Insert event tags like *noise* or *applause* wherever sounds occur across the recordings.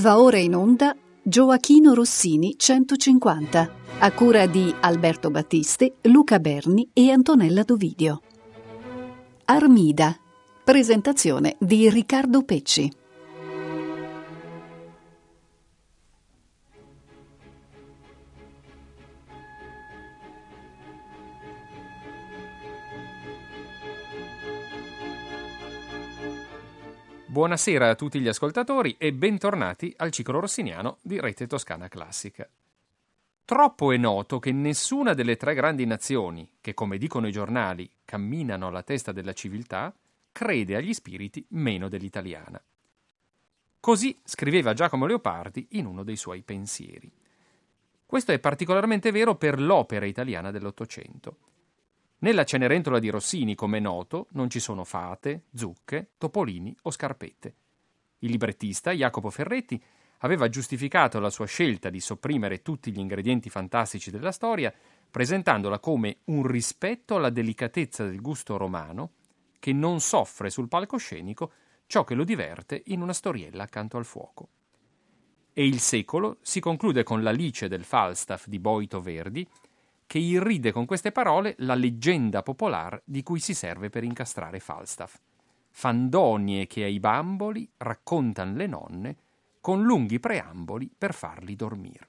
Va ora in onda Gioachino Rossini 150, a cura di Alberto Battisti, Luca Berni e Antonella Dovidio. Armida, presentazione di Riccardo Pecci. Buonasera a tutti gli ascoltatori e bentornati al ciclo rossiniano di Rete Toscana Classica. Troppo è noto che nessuna delle tre grandi nazioni, che come dicono i giornali camminano alla testa della civiltà, crede agli spiriti meno dell'italiana. Così scriveva Giacomo Leopardi in uno dei suoi pensieri. Questo è particolarmente vero per l'opera italiana dell'Ottocento. Nella Cenerentola di Rossini, come è noto, non ci sono fate, zucche, topolini o scarpette. Il librettista, Jacopo Ferretti, aveva giustificato la sua scelta di sopprimere tutti gli ingredienti fantastici della storia, presentandola come un rispetto alla delicatezza del gusto romano, che non soffre sul palcoscenico ciò che lo diverte in una storiella accanto al fuoco. E il secolo si conclude con l'Alice del Falstaff di Boito Verdi, che irride con queste parole la leggenda popolare di cui si serve per incastrare Falstaff. Fandonie che ai bamboli raccontan le nonne con lunghi preamboli per farli dormire.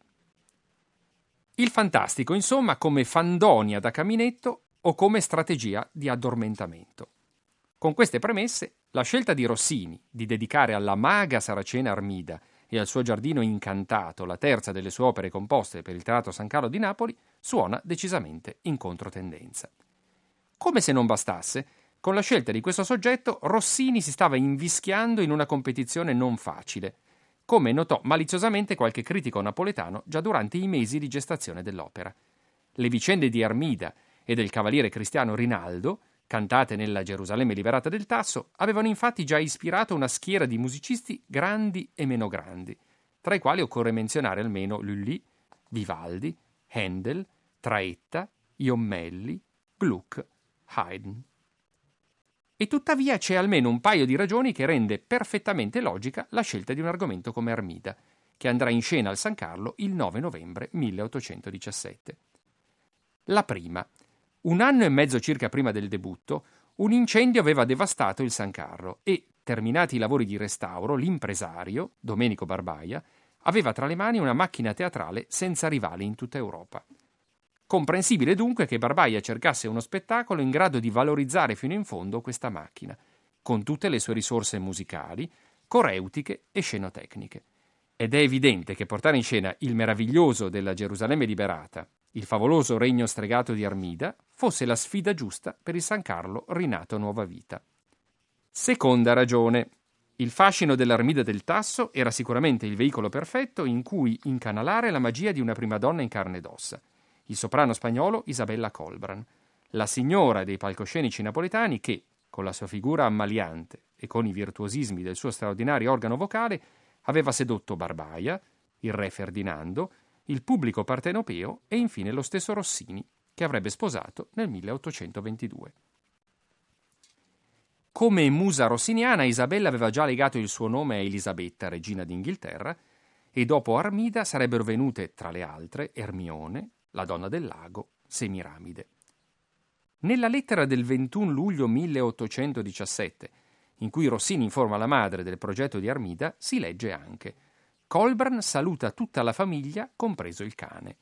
Il fantastico, insomma, come fandonia da caminetto o come strategia di addormentamento. Con queste premesse, la scelta di Rossini di dedicare alla maga saracena Armida e al suo giardino incantato, la terza delle sue opere composte per il Teatro San Carlo di Napoli, suona decisamente in controtendenza. Come se non bastasse, con la scelta di questo soggetto Rossini si stava invischiando in una competizione non facile, come notò maliziosamente qualche critico napoletano già durante i mesi di gestazione dell'opera. Le vicende di Armida e del cavaliere cristiano Rinaldo cantate nella Gerusalemme liberata del Tasso, avevano infatti già ispirato una schiera di musicisti grandi e meno grandi, tra i quali occorre menzionare almeno Lully, Vivaldi, Handel, Traetta, Iommelli, Gluck, Haydn. E tuttavia c'è almeno un paio di ragioni che rende perfettamente logica la scelta di un argomento come Armida, che andrà in scena al San Carlo il 9 novembre 1817. La prima un anno e mezzo circa prima del debutto, un incendio aveva devastato il San Carlo e, terminati i lavori di restauro, l'impresario, Domenico Barbaia, aveva tra le mani una macchina teatrale senza rivali in tutta Europa. Comprensibile dunque che Barbaia cercasse uno spettacolo in grado di valorizzare fino in fondo questa macchina, con tutte le sue risorse musicali, coreutiche e scenotecniche. Ed è evidente che portare in scena il meraviglioso della Gerusalemme liberata il favoloso regno stregato di Armida, fosse la sfida giusta per il San Carlo rinato a nuova vita. Seconda ragione. Il fascino dell'Armida del Tasso era sicuramente il veicolo perfetto in cui incanalare la magia di una prima donna in carne ed ossa, il soprano spagnolo Isabella Colbran, la signora dei palcoscenici napoletani che, con la sua figura ammaliante e con i virtuosismi del suo straordinario organo vocale, aveva sedotto Barbaia, il re Ferdinando, il pubblico partenopeo e infine lo stesso Rossini, che avrebbe sposato nel 1822. Come musa rossiniana, Isabella aveva già legato il suo nome a Elisabetta, regina d'Inghilterra, e dopo Armida sarebbero venute, tra le altre, Ermione, la donna del lago, Semiramide. Nella lettera del 21 luglio 1817, in cui Rossini informa la madre del progetto di Armida, si legge anche Colbran saluta tutta la famiglia, compreso il cane.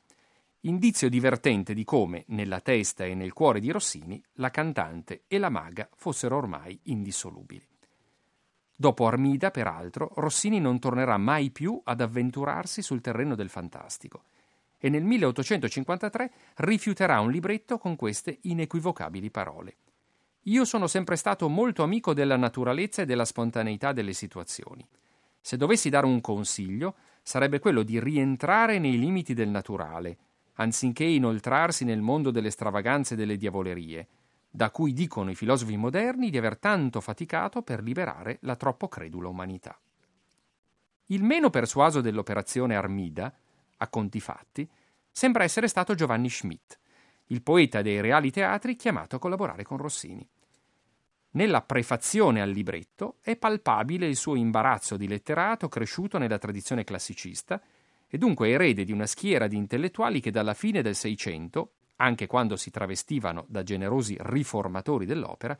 Indizio divertente di come, nella testa e nel cuore di Rossini, la cantante e la maga fossero ormai indissolubili. Dopo Armida, peraltro, Rossini non tornerà mai più ad avventurarsi sul terreno del fantastico e nel 1853 rifiuterà un libretto con queste inequivocabili parole. Io sono sempre stato molto amico della naturalezza e della spontaneità delle situazioni. Se dovessi dare un consiglio, sarebbe quello di rientrare nei limiti del naturale, anziché inoltrarsi nel mondo delle stravaganze e delle diavolerie, da cui dicono i filosofi moderni di aver tanto faticato per liberare la troppo credula umanità. Il meno persuaso dell'operazione Armida, a conti fatti, sembra essere stato Giovanni Schmidt, il poeta dei reali teatri chiamato a collaborare con Rossini. Nella prefazione al libretto è palpabile il suo imbarazzo di letterato cresciuto nella tradizione classicista e dunque erede di una schiera di intellettuali che dalla fine del Seicento, anche quando si travestivano da generosi riformatori dell'opera,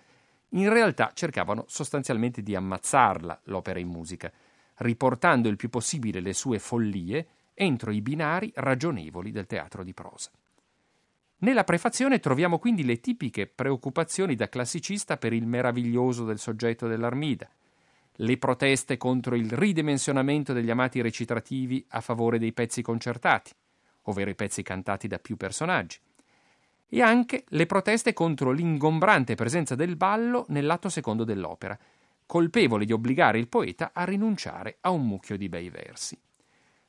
in realtà cercavano sostanzialmente di ammazzarla, l'opera in musica, riportando il più possibile le sue follie entro i binari ragionevoli del teatro di prosa. Nella prefazione troviamo quindi le tipiche preoccupazioni da classicista per il meraviglioso del soggetto dell'Armida, le proteste contro il ridimensionamento degli amati recitativi a favore dei pezzi concertati, ovvero i pezzi cantati da più personaggi, e anche le proteste contro l'ingombrante presenza del ballo nell'atto secondo dell'opera, colpevole di obbligare il poeta a rinunciare a un mucchio di bei versi.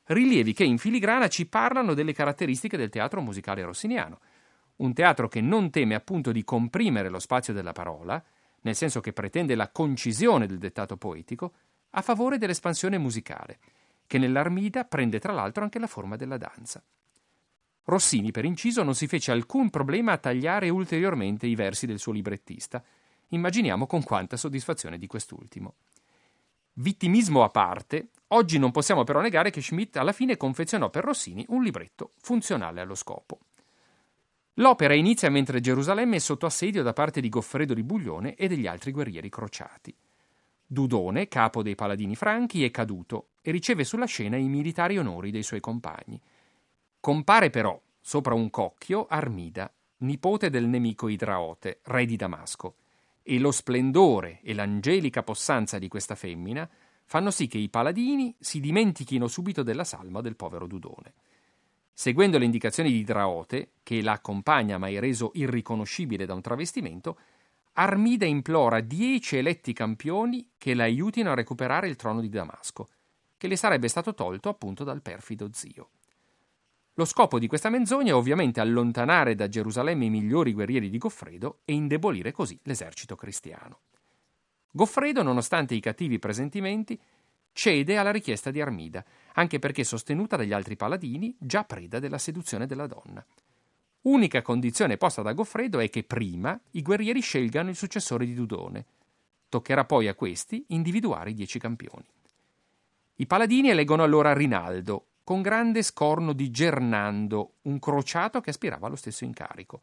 Rilievi che in filigrana ci parlano delle caratteristiche del teatro musicale rossiniano, un teatro che non teme appunto di comprimere lo spazio della parola, nel senso che pretende la concisione del dettato poetico, a favore dell'espansione musicale, che nell'Armida prende tra l'altro anche la forma della danza. Rossini, per inciso, non si fece alcun problema a tagliare ulteriormente i versi del suo librettista. Immaginiamo con quanta soddisfazione di quest'ultimo. Vittimismo a parte, oggi non possiamo però negare che Schmidt alla fine confezionò per Rossini un libretto funzionale allo scopo. L'opera inizia mentre Gerusalemme è sotto assedio da parte di Goffredo di Buglione e degli altri guerrieri crociati. Dudone, capo dei paladini franchi, è caduto e riceve sulla scena i militari onori dei suoi compagni. Compare però, sopra un cocchio, Armida, nipote del nemico Idraote, re di Damasco, e lo splendore e l'angelica possanza di questa femmina fanno sì che i paladini si dimentichino subito della salma del povero Dudone. Seguendo le indicazioni di Draote, che la accompagna ma è reso irriconoscibile da un travestimento, Armida implora dieci eletti campioni che la aiutino a recuperare il trono di Damasco, che le sarebbe stato tolto appunto dal perfido zio. Lo scopo di questa menzogna è ovviamente allontanare da Gerusalemme i migliori guerrieri di Goffredo e indebolire così l'esercito cristiano. Goffredo, nonostante i cattivi presentimenti, cede alla richiesta di Armida, anche perché sostenuta dagli altri paladini, già preda della seduzione della donna. Unica condizione posta da Goffredo è che prima i guerrieri scelgano il successore di Dudone. Toccherà poi a questi individuare i dieci campioni. I paladini eleggono allora Rinaldo, con grande scorno di Gernando, un crociato che aspirava allo stesso incarico.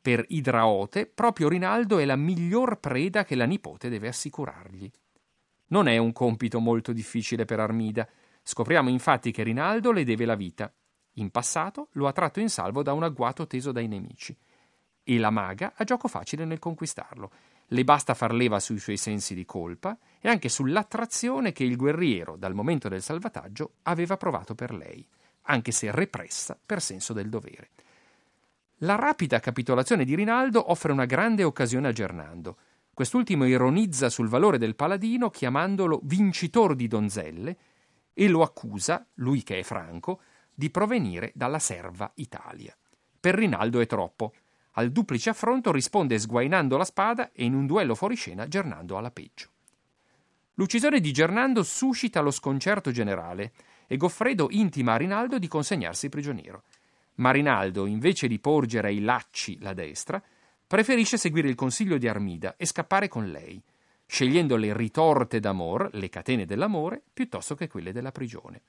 Per Idraote, proprio Rinaldo è la miglior preda che la nipote deve assicurargli. Non è un compito molto difficile per Armida. Scopriamo infatti che Rinaldo le deve la vita. In passato lo ha tratto in salvo da un agguato teso dai nemici. E la maga ha gioco facile nel conquistarlo. Le basta far leva sui suoi sensi di colpa e anche sull'attrazione che il guerriero, dal momento del salvataggio, aveva provato per lei, anche se repressa per senso del dovere. La rapida capitolazione di Rinaldo offre una grande occasione a Gernando. Quest'ultimo ironizza sul valore del paladino chiamandolo vincitor di donzelle e lo accusa, lui che è franco, di provenire dalla serva Italia. Per Rinaldo è troppo. Al duplice affronto risponde sguainando la spada e in un duello fuoriscena Gernando alla peggio. L'uccisione di Gernando suscita lo sconcerto generale e Goffredo intima a Rinaldo di consegnarsi prigioniero. Ma Rinaldo, invece di porgere ai lacci la destra, preferisce seguire il consiglio di Armida e scappare con lei, scegliendo le ritorte d'amor, le catene dell'amore, piuttosto che quelle della prigione.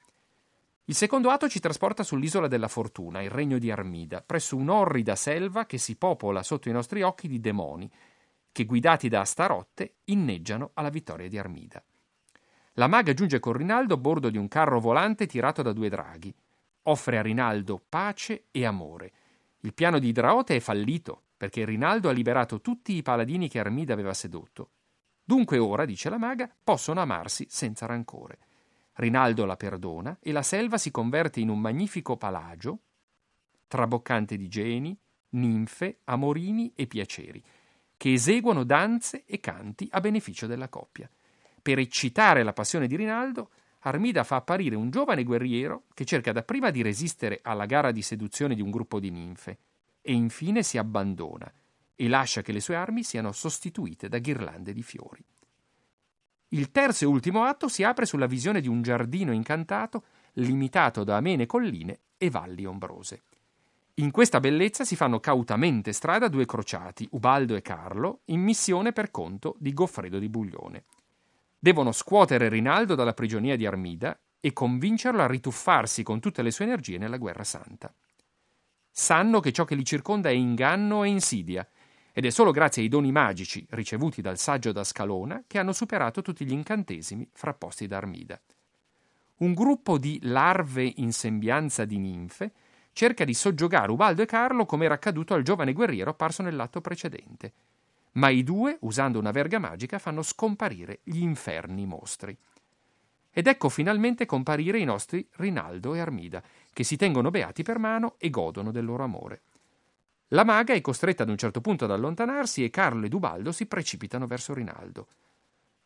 Il secondo atto ci trasporta sull'isola della fortuna, il regno di Armida, presso un'orrida selva che si popola sotto i nostri occhi di demoni, che guidati da Astarotte inneggiano alla vittoria di Armida. La maga giunge con Rinaldo a bordo di un carro volante tirato da due draghi. Offre a Rinaldo pace e amore. Il piano di Idraote è fallito, perché Rinaldo ha liberato tutti i paladini che Armida aveva sedotto. Dunque ora, dice la maga, possono amarsi senza rancore. Rinaldo la perdona e la selva si converte in un magnifico palagio, traboccante di geni, ninfe, amorini e piaceri, che eseguono danze e canti a beneficio della coppia. Per eccitare la passione di Rinaldo, Armida fa apparire un giovane guerriero che cerca dapprima di resistere alla gara di seduzione di un gruppo di ninfe, e infine si abbandona e lascia che le sue armi siano sostituite da ghirlande di fiori. Il terzo e ultimo atto si apre sulla visione di un giardino incantato limitato da amene colline e valli ombrose. In questa bellezza si fanno cautamente strada due crociati, Ubaldo e Carlo, in missione per conto di Goffredo di Buglione. Devono scuotere Rinaldo dalla prigionia di Armida e convincerlo a rituffarsi con tutte le sue energie nella guerra santa. Sanno che ciò che li circonda è inganno e insidia, ed è solo grazie ai doni magici ricevuti dal saggio d'Ascalona che hanno superato tutti gli incantesimi frapposti da Armida. Un gruppo di larve in sembianza di ninfe cerca di soggiogare Ubaldo e Carlo come era accaduto al giovane guerriero apparso nell'atto precedente. Ma i due, usando una verga magica, fanno scomparire gli inferni mostri. Ed ecco finalmente comparire i nostri Rinaldo e Armida, che si tengono beati per mano e godono del loro amore. La maga è costretta ad un certo punto ad allontanarsi e Carlo ed Ubaldo si precipitano verso Rinaldo.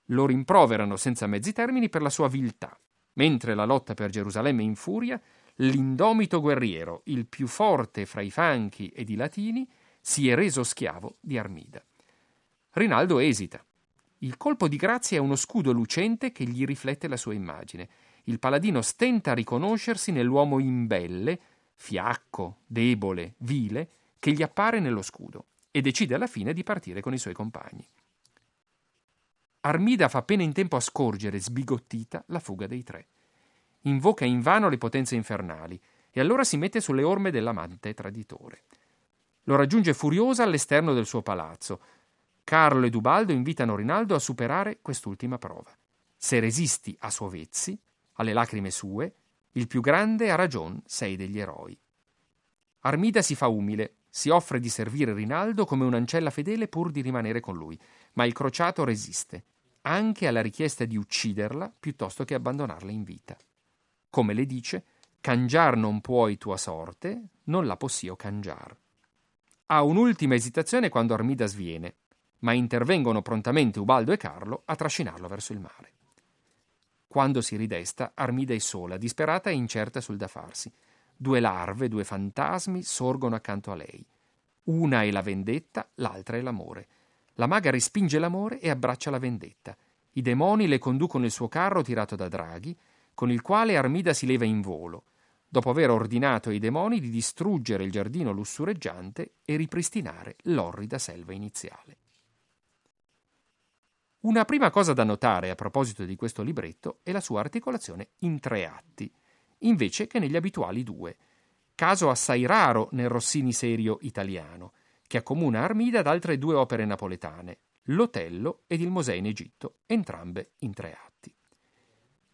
Lo rimproverano senza mezzi termini per la sua viltà, mentre la lotta per Gerusalemme infuria, l'indomito guerriero, il più forte fra i Fanchi ed i Latini, si è reso schiavo di Armida. Rinaldo esita. Il colpo di grazia è uno scudo lucente che gli riflette la sua immagine. Il paladino stenta a riconoscersi nell'uomo imbelle, fiacco, debole, vile, che gli appare nello scudo e decide alla fine di partire con i suoi compagni. Armida fa appena in tempo a scorgere, sbigottita, la fuga dei tre. Invoca invano le potenze infernali e allora si mette sulle orme dell'amante traditore. Lo raggiunge furiosa all'esterno del suo palazzo. Carlo ed Ubaldo invitano Rinaldo a superare quest'ultima prova. Se resisti a suo vezzi, alle lacrime sue, il più grande ha ragion sei degli eroi. Armida si fa umile, si offre di servire Rinaldo come un'ancella fedele pur di rimanere con lui, ma il crociato resiste anche alla richiesta di ucciderla piuttosto che abbandonarla in vita. Come le dice, cangiar non puoi tua sorte, non la possio cangiar. Ha un'ultima esitazione quando Armida sviene, ma intervengono prontamente Ubaldo e Carlo a trascinarlo verso il mare. Quando si ridesta, Armida è sola, disperata e incerta sul da farsi. Due larve, due fantasmi sorgono accanto a lei. Una è la vendetta, l'altra è l'amore. La maga respinge l'amore e abbraccia la vendetta. I demoni le conducono il suo carro tirato da draghi, con il quale Armida si leva in volo, dopo aver ordinato ai demoni di distruggere il giardino lussureggiante e ripristinare l'orrida selva iniziale. Una prima cosa da notare a proposito di questo libretto è la sua articolazione in tre atti, invece che negli abituali due, caso assai raro nel Rossini serio italiano, che accomuna Armida ad altre due opere napoletane, L'Otello ed il Mosè in Egitto, entrambe in tre atti.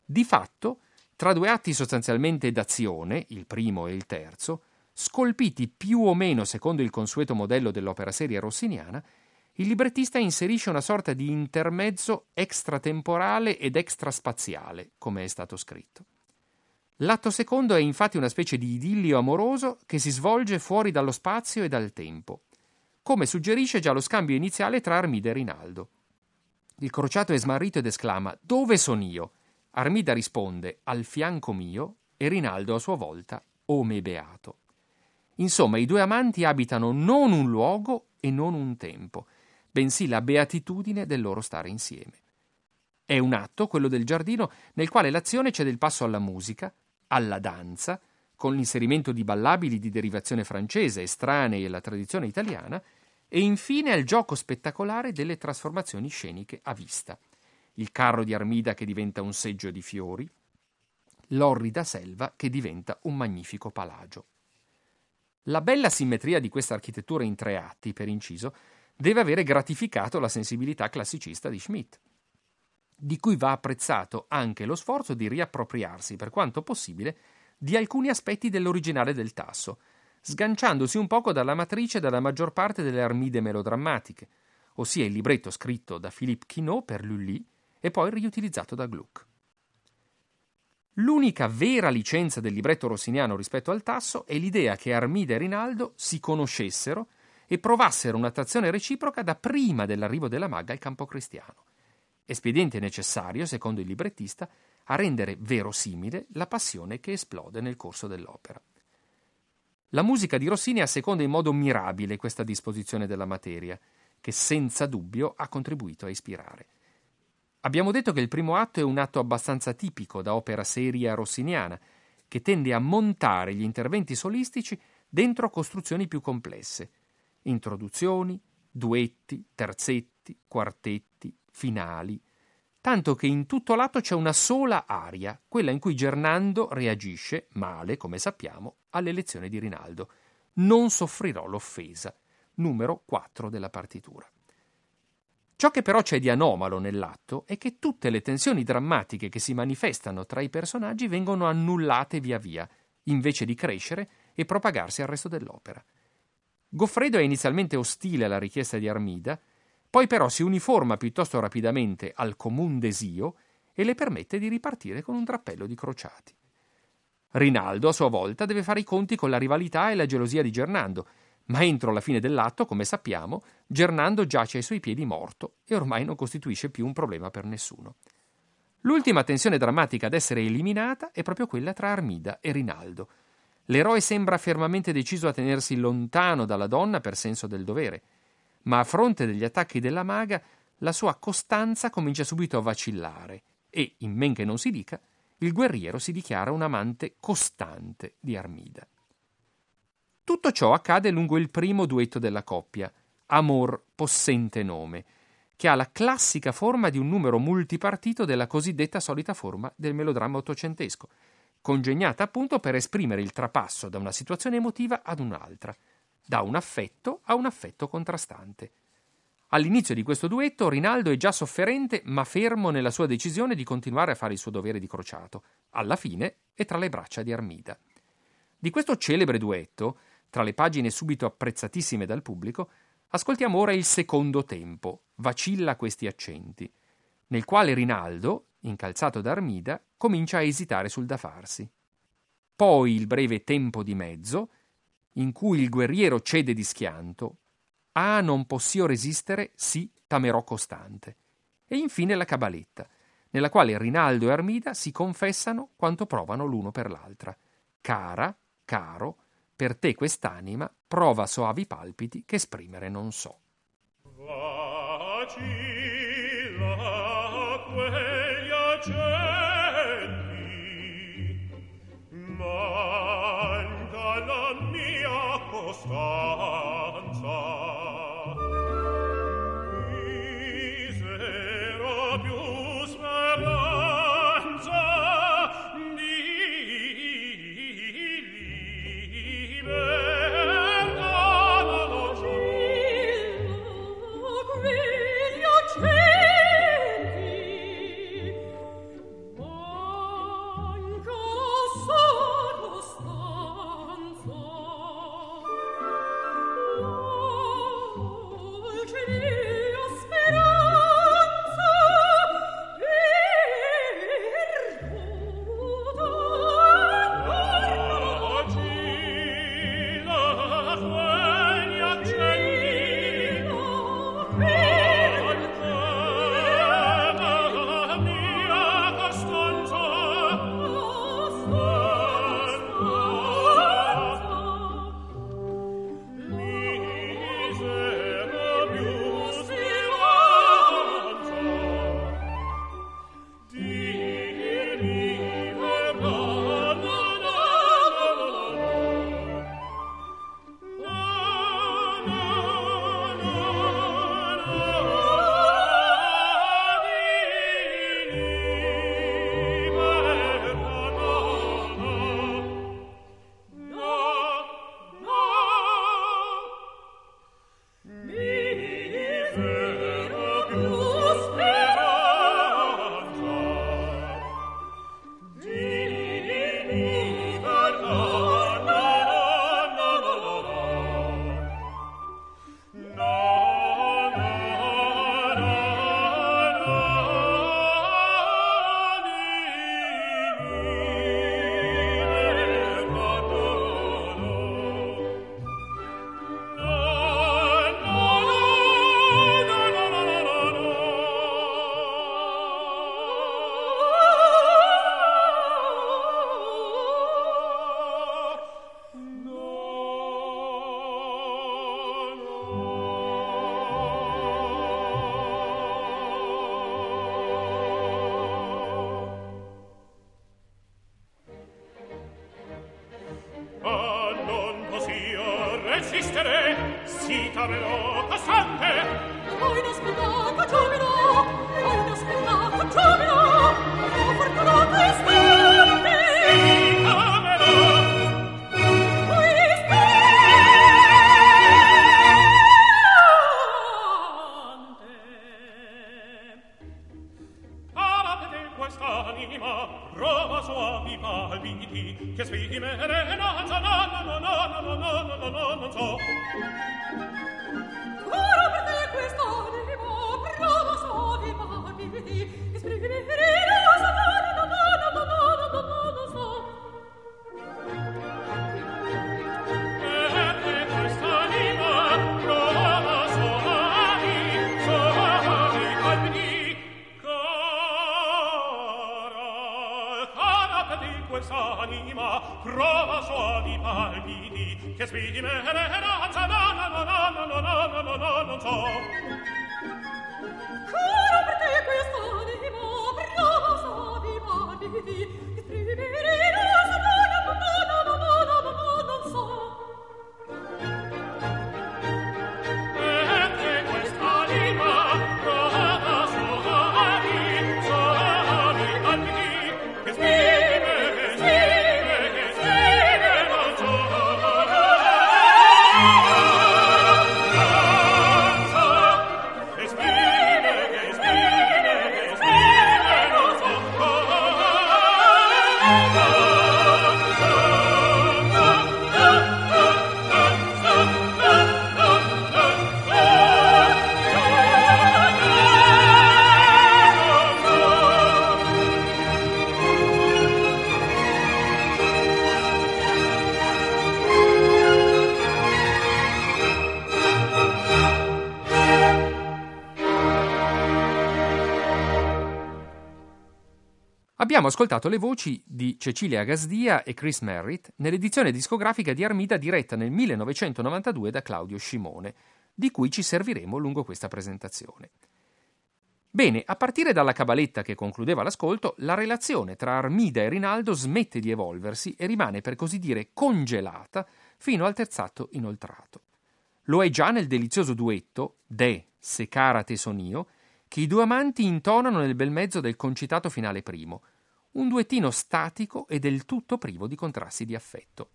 Di fatto, tra due atti sostanzialmente d'azione, il primo e il terzo, scolpiti più o meno secondo il consueto modello dell'opera seria rossiniana, il librettista inserisce una sorta di intermezzo extratemporale ed extraspaziale, come è stato scritto. L'atto secondo è infatti una specie di idillio amoroso che si svolge fuori dallo spazio e dal tempo, come suggerisce già lo scambio iniziale tra Armida e Rinaldo. Il crociato è smarrito ed esclama Dove son io? Armida risponde Al fianco mio e Rinaldo a sua volta O me beato. Insomma, i due amanti abitano non un luogo e non un tempo, bensì la beatitudine del loro stare insieme. È un atto, quello del giardino, nel quale l'azione cede il passo alla musica, alla danza, con l'inserimento di ballabili di derivazione francese estranei alla tradizione italiana, e infine al gioco spettacolare delle trasformazioni sceniche a vista. Il carro di Armida che diventa un seggio di fiori, l'orrida selva che diventa un magnifico palagio. La bella simmetria di questa architettura in tre atti, per inciso, deve avere gratificato la sensibilità classicista di Schmidt, di cui va apprezzato anche lo sforzo di riappropriarsi, per quanto possibile, di alcuni aspetti dell'originale del Tasso, sganciandosi un poco dalla matrice della maggior parte delle armide melodrammatiche, ossia il libretto scritto da Philippe Quinault per Lully e poi riutilizzato da Gluck. L'unica vera licenza del libretto rossiniano rispetto al Tasso è l'idea che Armida e Rinaldo si conoscessero e provassero un'attrazione reciproca da prima dell'arrivo della maga al campo cristiano. Espediente necessario, secondo il librettista, a rendere verosimile la passione che esplode nel corso dell'opera. La musica di Rossini asseconda in modo mirabile questa disposizione della materia, che senza dubbio ha contribuito a ispirare. Abbiamo detto che il primo atto è un atto abbastanza tipico da opera seria rossiniana, che tende a montare gli interventi solistici dentro costruzioni più complesse, introduzioni, duetti, terzetti, quartetti, finali, tanto che in tutto l'atto c'è una sola aria, quella in cui Gernando reagisce, male, come sappiamo, alle lezioni di Rinaldo. Non soffrirò l'offesa. Numero 4 della partitura. Ciò che però c'è di anomalo nell'atto è che tutte le tensioni drammatiche che si manifestano tra i personaggi vengono annullate via via, invece di crescere e propagarsi al resto dell'opera. Goffredo è inizialmente ostile alla richiesta di Armida, poi però si uniforma piuttosto rapidamente al comun desio e le permette di ripartire con un drappello di crociati. Rinaldo, a sua volta, deve fare i conti con la rivalità e la gelosia di Gernando, ma entro la fine dell'atto, come sappiamo, Gernando giace ai suoi piedi morto e ormai non costituisce più un problema per nessuno. L'ultima tensione drammatica ad essere eliminata è proprio quella tra Armida e Rinaldo. L'eroe sembra fermamente deciso a tenersi lontano dalla donna per senso del dovere ma a fronte degli attacchi della maga la sua costanza comincia subito a vacillare e, in men che non si dica, il guerriero si dichiara un amante costante di Armida. Tutto ciò accade lungo il primo duetto della coppia, Amor possente nome, che ha la classica forma di un numero multipartito della cosiddetta solita forma del melodramma ottocentesco, congegnata appunto per esprimere il trapasso da una situazione emotiva ad un'altra, da un affetto a un affetto contrastante. All'inizio di questo duetto Rinaldo è già sofferente ma fermo nella sua decisione di continuare a fare il suo dovere di crociato. Alla fine è tra le braccia di Armida. Di questo celebre duetto, tra le pagine subito apprezzatissime dal pubblico, ascoltiamo ora il secondo tempo, Vacilla questi accenti, nel quale Rinaldo, incalzato da Armida, comincia a esitare sul da farsi. Poi il breve tempo di mezzo, in cui il guerriero cede di schianto, Ah, non possio resistere, sì, tamerò costante. E infine la cabaletta, nella quale Rinaldo e Armida si confessano quanto provano l'uno per l'altra. Cara, caro, per te quest'anima prova soavi palpiti che esprimere non so. Vacilla pace 嘿 *laughs* Abbiamo ascoltato le voci di Cecilia Gasdia e Chris Merritt nell'edizione discografica di Armida diretta nel 1992 da Claudio Scimone, di cui ci serviremo lungo questa presentazione. Bene, a partire dalla cabaletta che concludeva l'ascolto, la relazione tra Armida e Rinaldo smette di evolversi e rimane per così dire congelata fino al terzato inoltrato. Lo è già nel delizioso duetto De, se cara te son io, che i due amanti intonano nel bel mezzo del concitato finale primo, un duettino statico e del tutto privo di contrasti di affetto.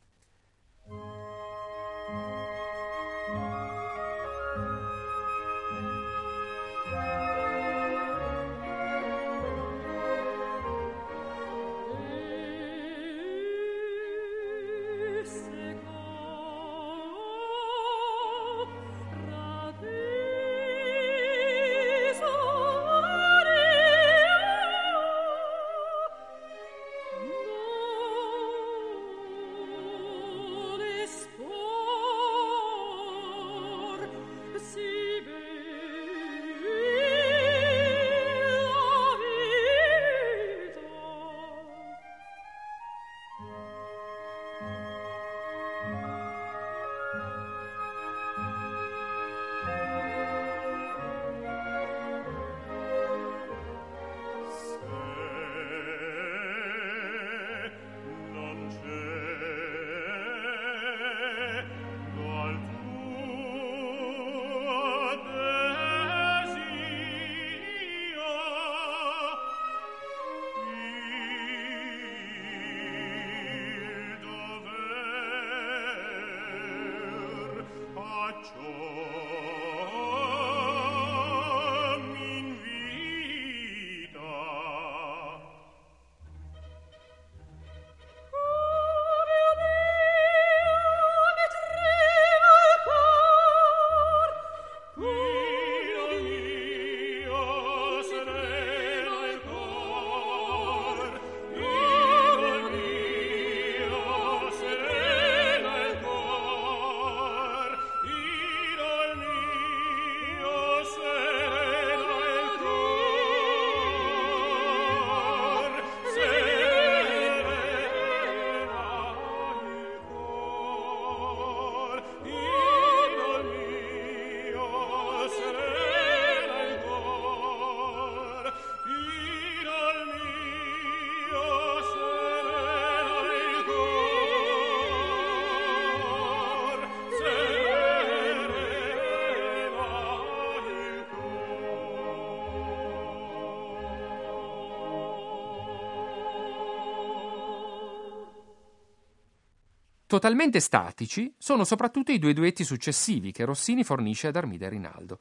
Totalmente statici sono soprattutto i due duetti successivi che Rossini fornisce ad Armida e Rinaldo.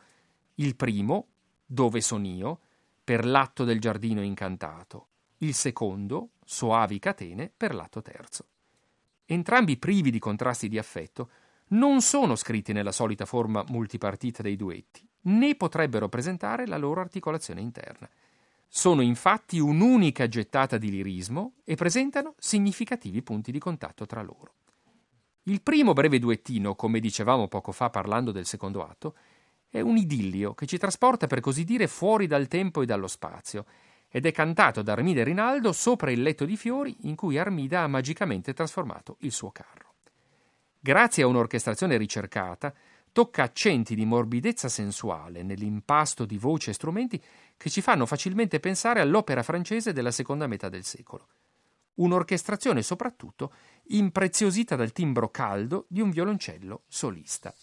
Il primo, Dove son io, per l'atto del giardino incantato. Il secondo, Soavi catene, per l'atto terzo. Entrambi privi di contrasti di affetto, non sono scritti nella solita forma multipartita dei duetti, né potrebbero presentare la loro articolazione interna. Sono infatti un'unica gettata di lirismo e presentano significativi punti di contatto tra loro. Il primo breve duettino, come dicevamo poco fa parlando del secondo atto, è un idillio che ci trasporta per così dire fuori dal tempo e dallo spazio ed è cantato da Armida e Rinaldo sopra il letto di fiori in cui Armida ha magicamente trasformato il suo carro. Grazie a un'orchestrazione ricercata, tocca accenti di morbidezza sensuale nell'impasto di voci e strumenti che ci fanno facilmente pensare all'opera francese della seconda metà del secolo un'orchestrazione soprattutto impreziosita dal timbro caldo di un violoncello solista.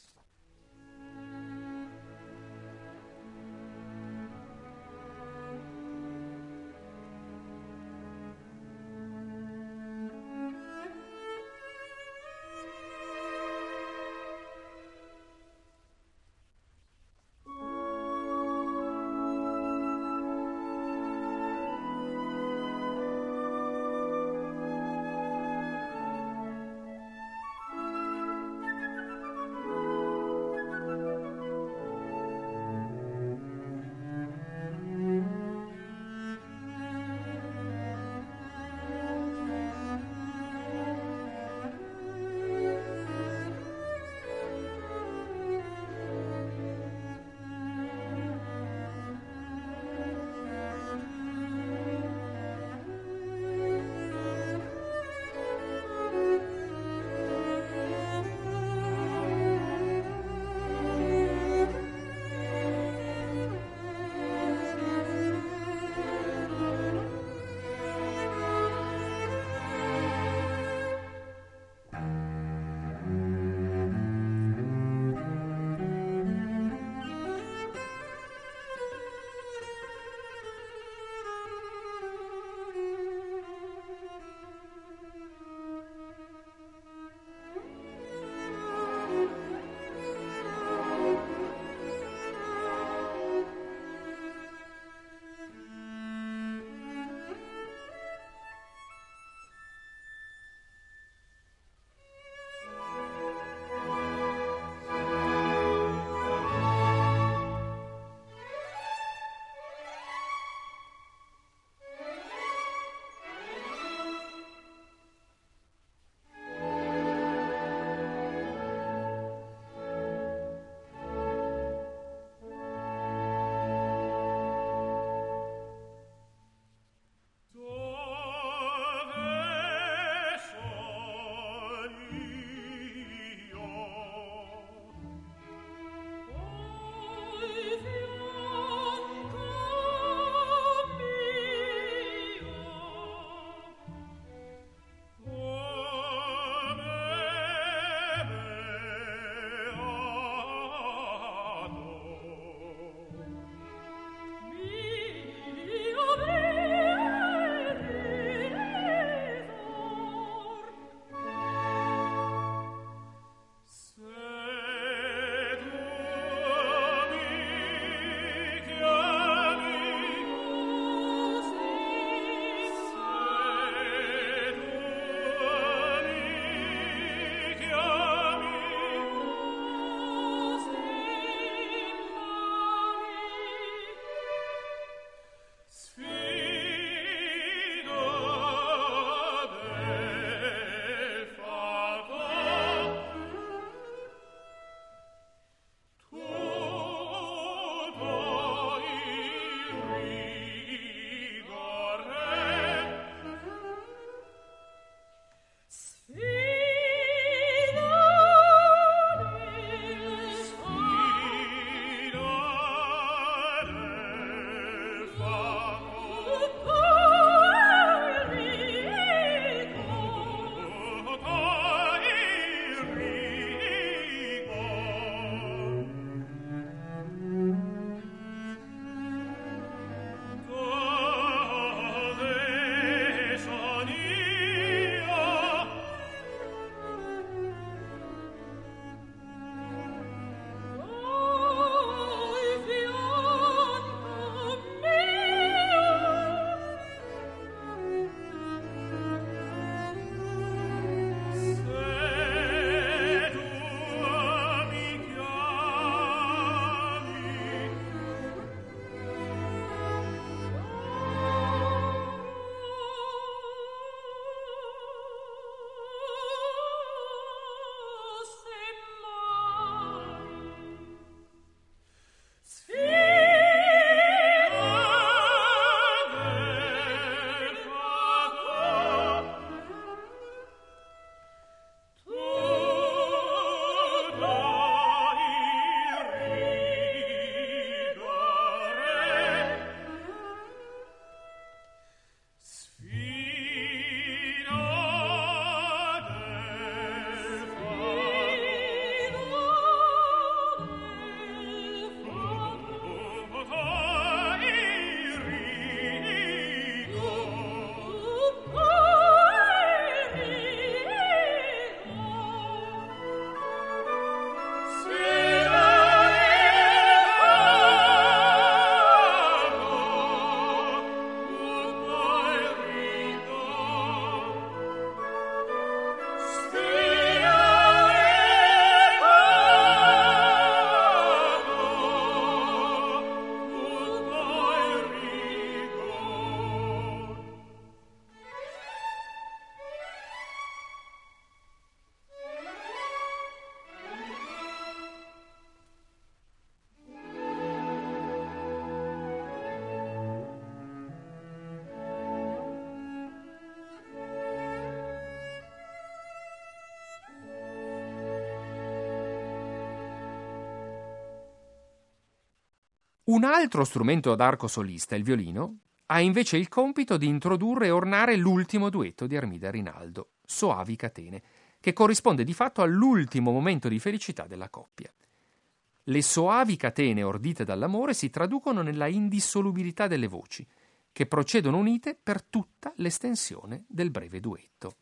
Un altro strumento ad arco solista, il violino, ha invece il compito di introdurre e ornare l'ultimo duetto di Armida Rinaldo, Soavi Catene, che corrisponde di fatto all'ultimo momento di felicità della coppia. Le soavi catene ordite dall'amore si traducono nella indissolubilità delle voci, che procedono unite per tutta l'estensione del breve duetto.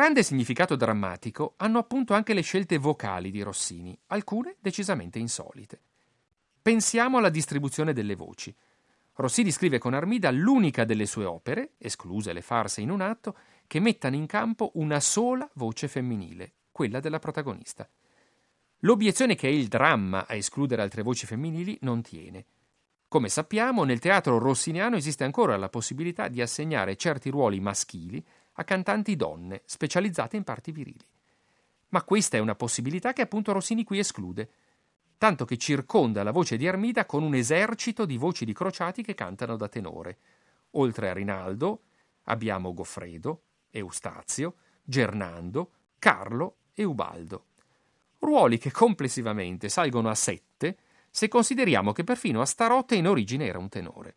Grande significato drammatico hanno appunto anche le scelte vocali di Rossini, alcune decisamente insolite. Pensiamo alla distribuzione delle voci. Rossini scrive con Armida l'unica delle sue opere, escluse le farse in un atto, che mettano in campo una sola voce femminile, quella della protagonista. L'obiezione che è il dramma a escludere altre voci femminili non tiene. Come sappiamo, nel teatro rossiniano esiste ancora la possibilità di assegnare certi ruoli maschili a cantanti donne, specializzate in parti virili. Ma questa è una possibilità che appunto Rossini qui esclude, tanto che circonda la voce di Armida con un esercito di voci di crociati che cantano da tenore. Oltre a Rinaldo abbiamo Goffredo, Eustazio, Gernando, Carlo e Ubaldo. Ruoli che complessivamente salgono a sette se consideriamo che perfino Astarotte in origine era un tenore.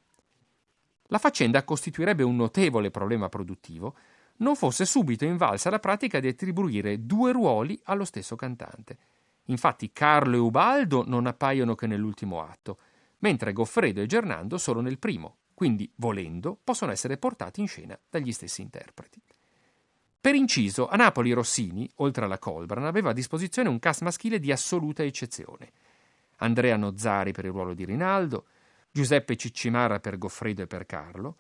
La faccenda costituirebbe un notevole problema produttivo non fosse subito invalsa la pratica di attribuire due ruoli allo stesso cantante. Infatti Carlo e Ubaldo non appaiono che nell'ultimo atto, mentre Goffredo e Gernando solo nel primo, quindi, volendo, possono essere portati in scena dagli stessi interpreti. Per inciso, a Napoli Rossini, oltre alla Colbran, aveva a disposizione un cast maschile di assoluta eccezione. Andrea Nozzari per il ruolo di Rinaldo, Giuseppe Ciccimara per Goffredo e per Carlo,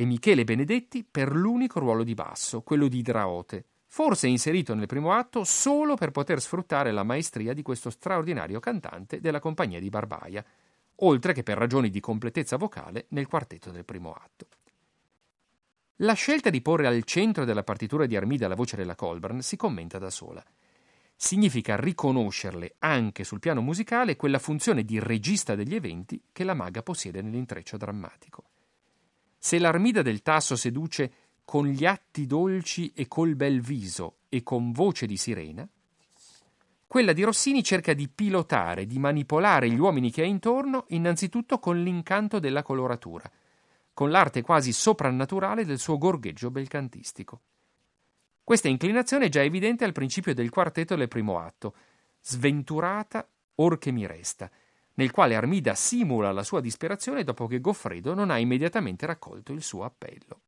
e Michele Benedetti per l'unico ruolo di basso, quello di Idraote, forse inserito nel primo atto solo per poter sfruttare la maestria di questo straordinario cantante della compagnia di Barbaia, oltre che per ragioni di completezza vocale nel quartetto del primo atto. La scelta di porre al centro della partitura di Armida la voce della Colburn si commenta da sola. Significa riconoscerle anche sul piano musicale quella funzione di regista degli eventi che la maga possiede nell'intreccio drammatico. Se l'Armida del Tasso seduce con gli atti dolci e col bel viso e con voce di sirena, quella di Rossini cerca di pilotare, di manipolare gli uomini che ha intorno, innanzitutto con l'incanto della coloratura, con l'arte quasi soprannaturale del suo gorgheggio belcantistico. Questa inclinazione è già evidente al principio del quartetto del primo atto, sventurata or che mi resta, nel quale Armida simula la sua disperazione dopo che Goffredo non ha immediatamente raccolto il suo appello.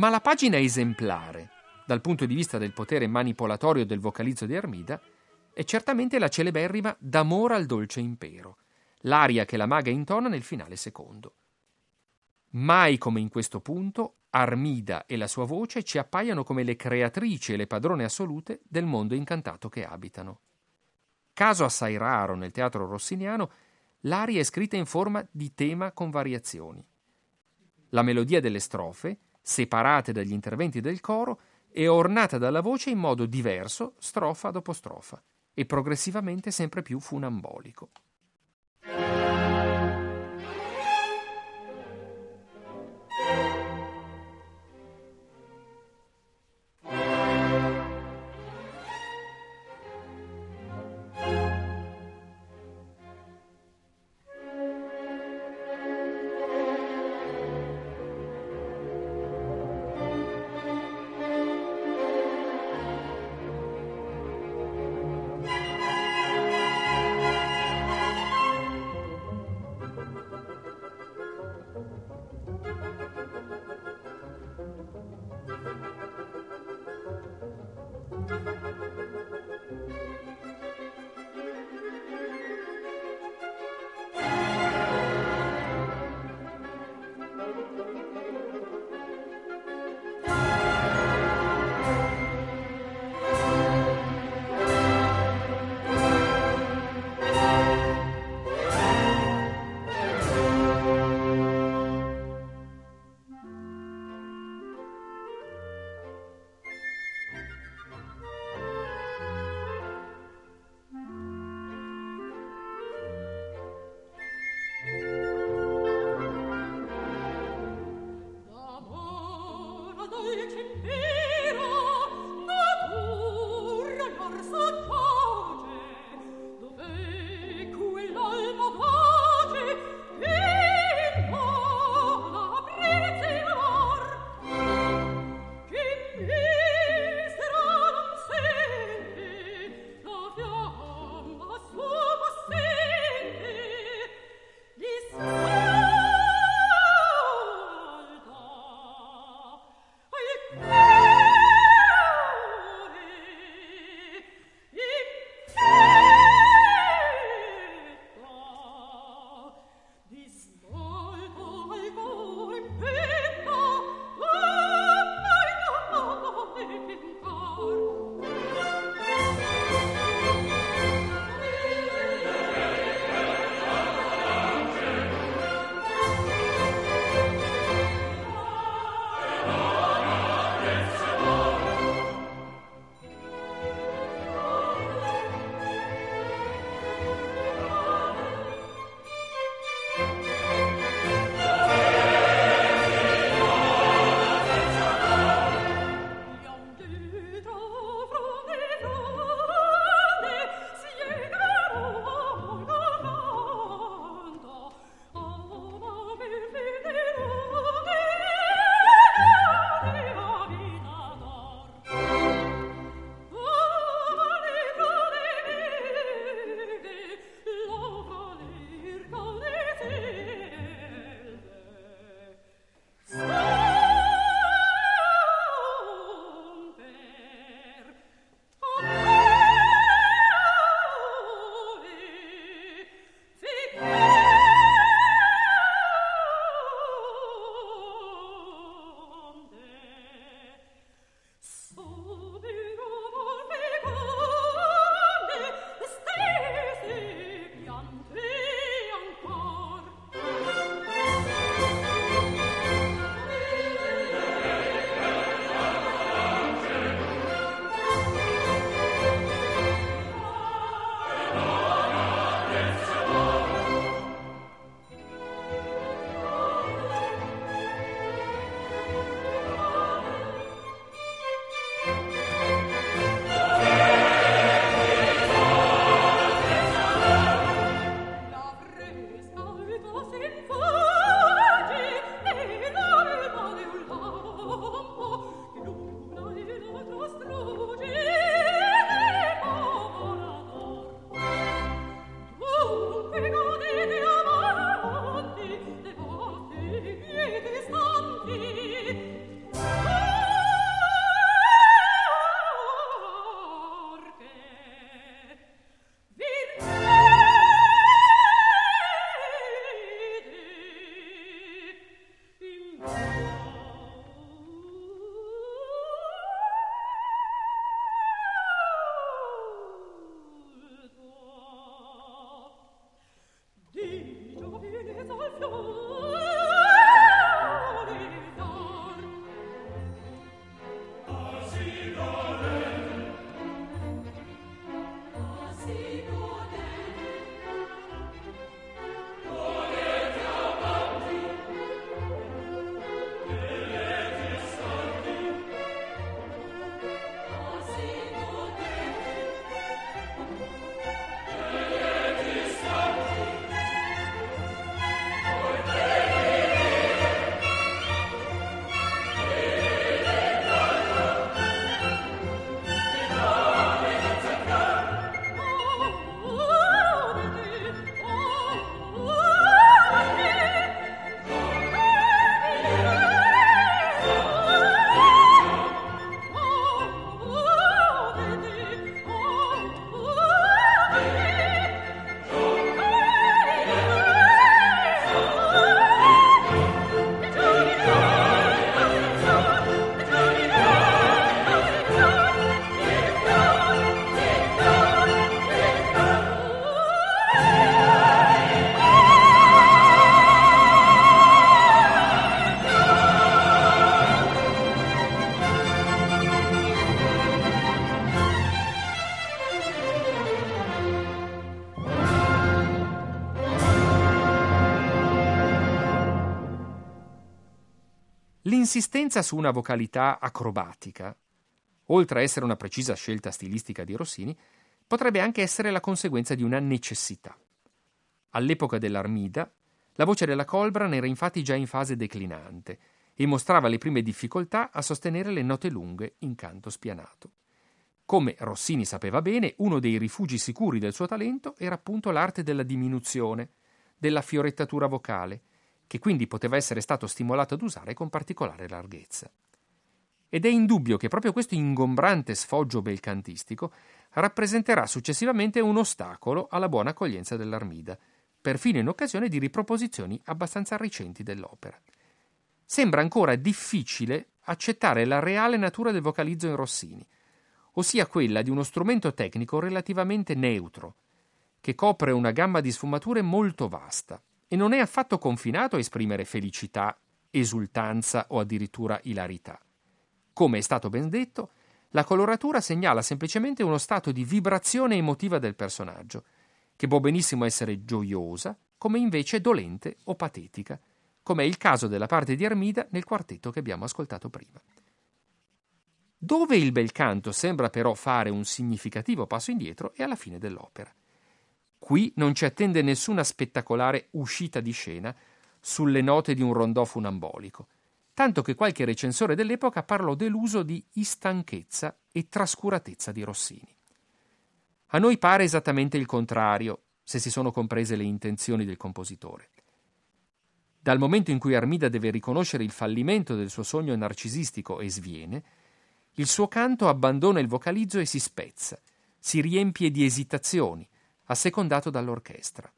Ma la pagina esemplare, dal punto di vista del potere manipolatorio del vocalizzo di Armida, è certamente la celeberrima D'amore al dolce impero, l'aria che la maga intona nel finale secondo. Mai come in questo punto Armida e la sua voce ci appaiono come le creatrici e le padrone assolute del mondo incantato che abitano. Caso assai raro nel teatro rossiniano, l'aria è scritta in forma di tema con variazioni. La melodia delle strofe, separate dagli interventi del coro e ornata dalla voce in modo diverso, strofa dopo strofa, e progressivamente sempre più funambolico. L'insistenza su una vocalità acrobatica, oltre a essere una precisa scelta stilistica di Rossini, potrebbe anche essere la conseguenza di una necessità. All'epoca dell'Armida, la voce della Colbran era infatti già in fase declinante e mostrava le prime difficoltà a sostenere le note lunghe in canto spianato. Come Rossini sapeva bene, uno dei rifugi sicuri del suo talento era appunto l'arte della diminuzione, della fiorettatura vocale, che quindi poteva essere stato stimolato ad usare con particolare larghezza. Ed è indubbio che proprio questo ingombrante sfoggio belcantistico rappresenterà successivamente un ostacolo alla buona accoglienza dell'Armida, perfino in occasione di riproposizioni abbastanza recenti dell'opera. Sembra ancora difficile accettare la reale natura del vocalizzo in Rossini, ossia quella di uno strumento tecnico relativamente neutro, che copre una gamma di sfumature molto vasta, e non è affatto confinato a esprimere felicità, esultanza o addirittura ilarità. Come è stato ben detto, la coloratura segnala semplicemente uno stato di vibrazione emotiva del personaggio, che può benissimo essere gioiosa, come invece dolente o patetica, come è il caso della parte di Armida nel quartetto che abbiamo ascoltato prima. Dove il bel canto sembra però fare un significativo passo indietro è alla fine dell'opera. Qui non ci attende nessuna spettacolare uscita di scena sulle note di un rondò funambolico, tanto che qualche recensore dell'epoca parlò deluso di istanchezza e trascuratezza di Rossini. A noi pare esattamente il contrario, se si sono comprese le intenzioni del compositore. Dal momento in cui Armida deve riconoscere il fallimento del suo sogno narcisistico e sviene, il suo canto abbandona il vocalizzo e si spezza, si riempie di esitazioni, assecondato dall'orchestra.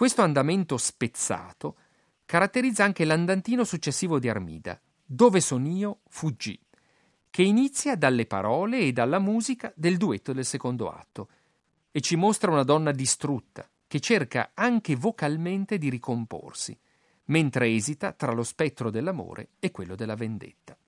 Questo andamento spezzato caratterizza anche l'andantino successivo di Armida, Dove son io, fuggì, che inizia dalle parole e dalla musica del duetto del secondo atto e ci mostra una donna distrutta che cerca anche vocalmente di ricomporsi, mentre esita tra lo spettro dell'amore e quello della vendetta.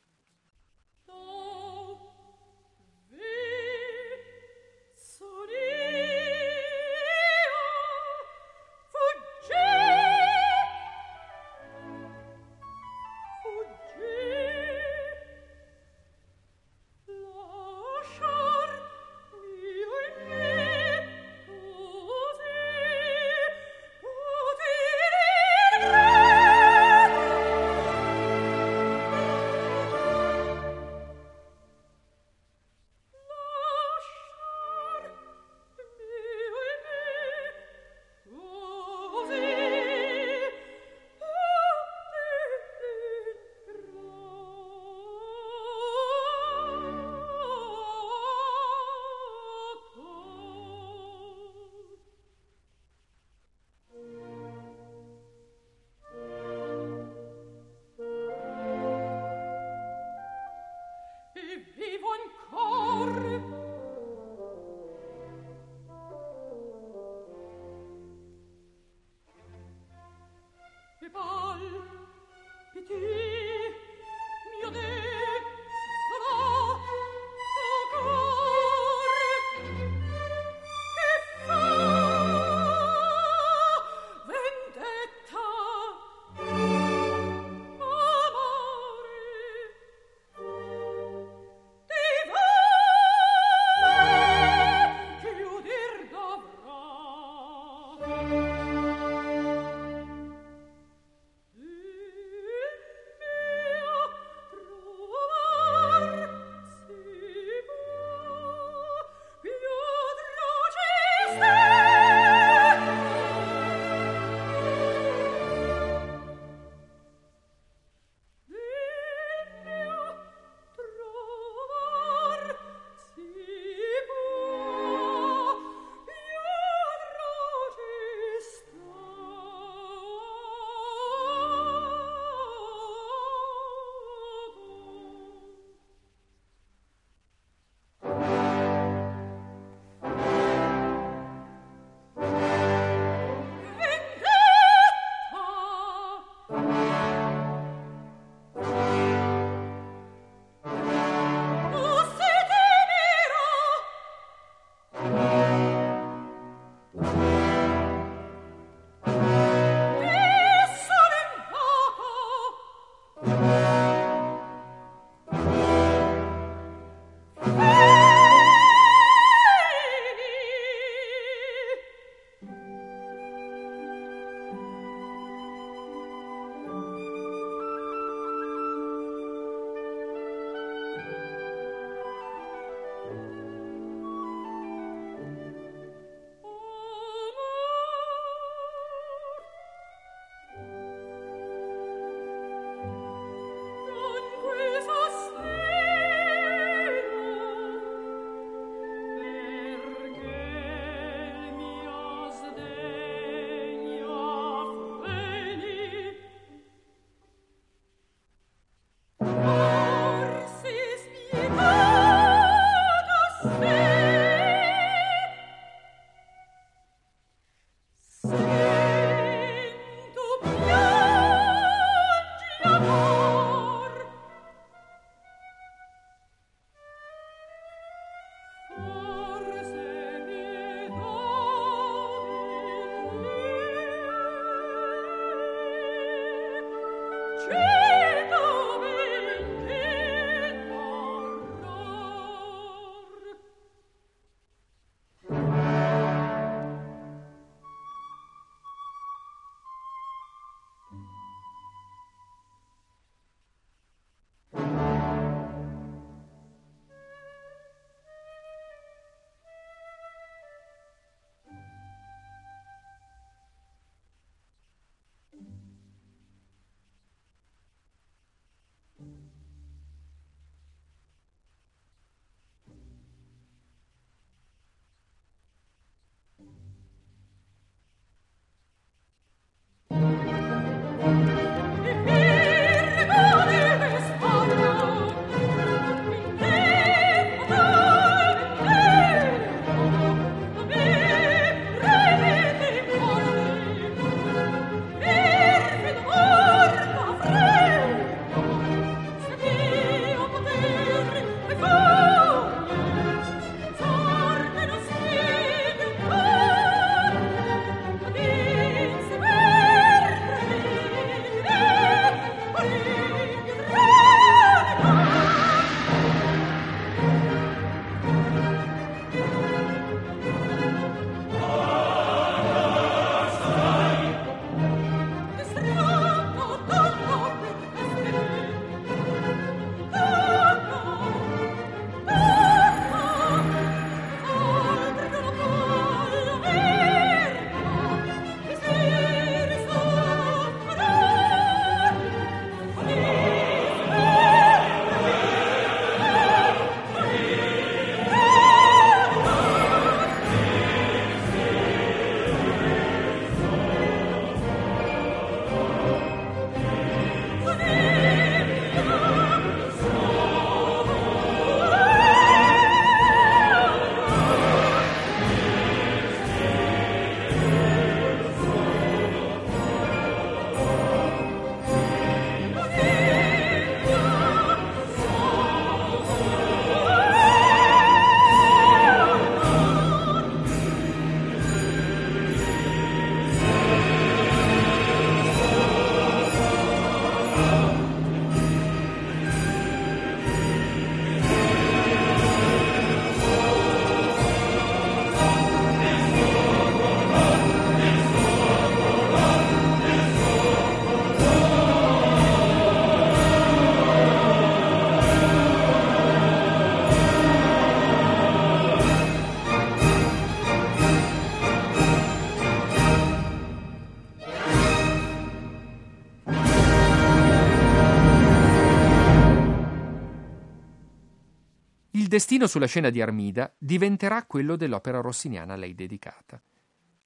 Destino sulla scena di Armida diventerà quello dell'opera rossiniana a lei dedicata.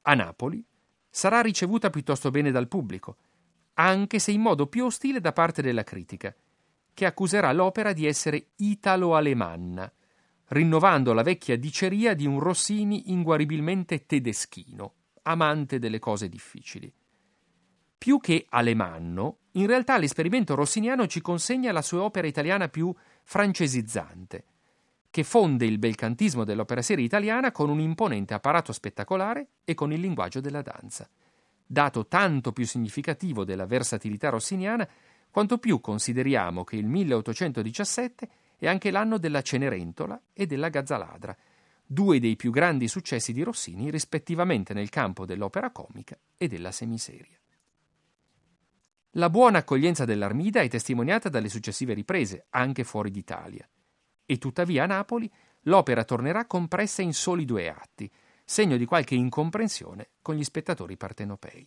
A Napoli sarà ricevuta piuttosto bene dal pubblico, anche se in modo più ostile da parte della critica, che accuserà l'opera di essere italo-alemanna, rinnovando la vecchia diceria di un Rossini inguaribilmente tedeschino, amante delle cose difficili. Più che alemanno, in realtà l'esperimento rossiniano ci consegna la sua opera italiana più francesizzante, che fonde il belcantismo dell'opera seria italiana con un imponente apparato spettacolare e con il linguaggio della danza, dato tanto più significativo della versatilità rossiniana quanto più consideriamo che il 1817 è anche l'anno della Cenerentola e della Gazzaladra, due dei più grandi successi di Rossini rispettivamente nel campo dell'opera comica e della semiseria. La buona accoglienza dell'Armida è testimoniata dalle successive riprese, anche fuori d'Italia. E tuttavia a Napoli l'opera tornerà compressa in soli due atti, segno di qualche incomprensione con gli spettatori partenopei.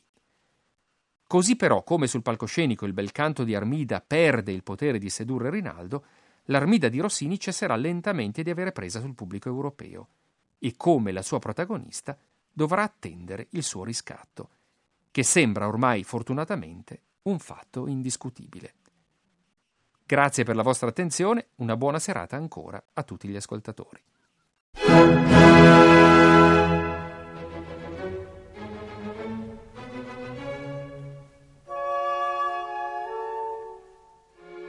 Così però, come sul palcoscenico il bel canto di Armida perde il potere di sedurre Rinaldo, l'Armida di Rossini cesserà lentamente di avere presa sul pubblico europeo e, come la sua protagonista, dovrà attendere il suo riscatto, che sembra ormai fortunatamente un fatto indiscutibile. Grazie per la vostra attenzione, una buona serata ancora a tutti gli ascoltatori.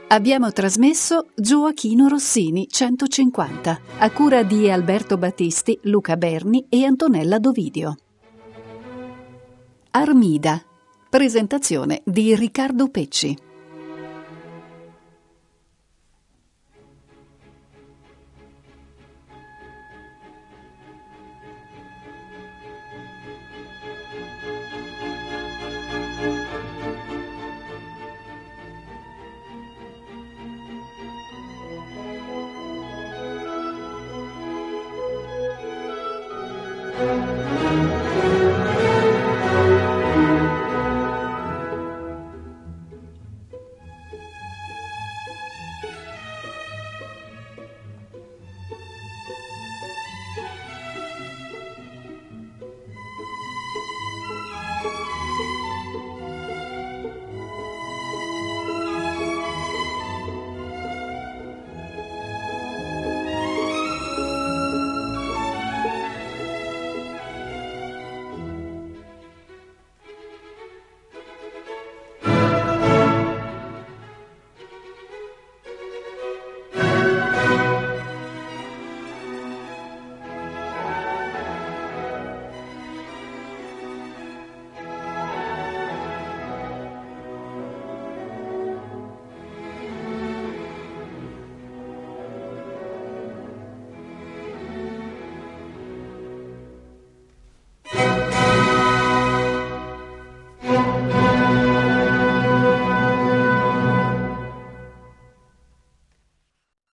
Abbiamo trasmesso Gioachino Rossini 150 a cura di Alberto Battisti, Luca Berni e Antonella Dovidio. Armida Presentazione di Riccardo Pecci.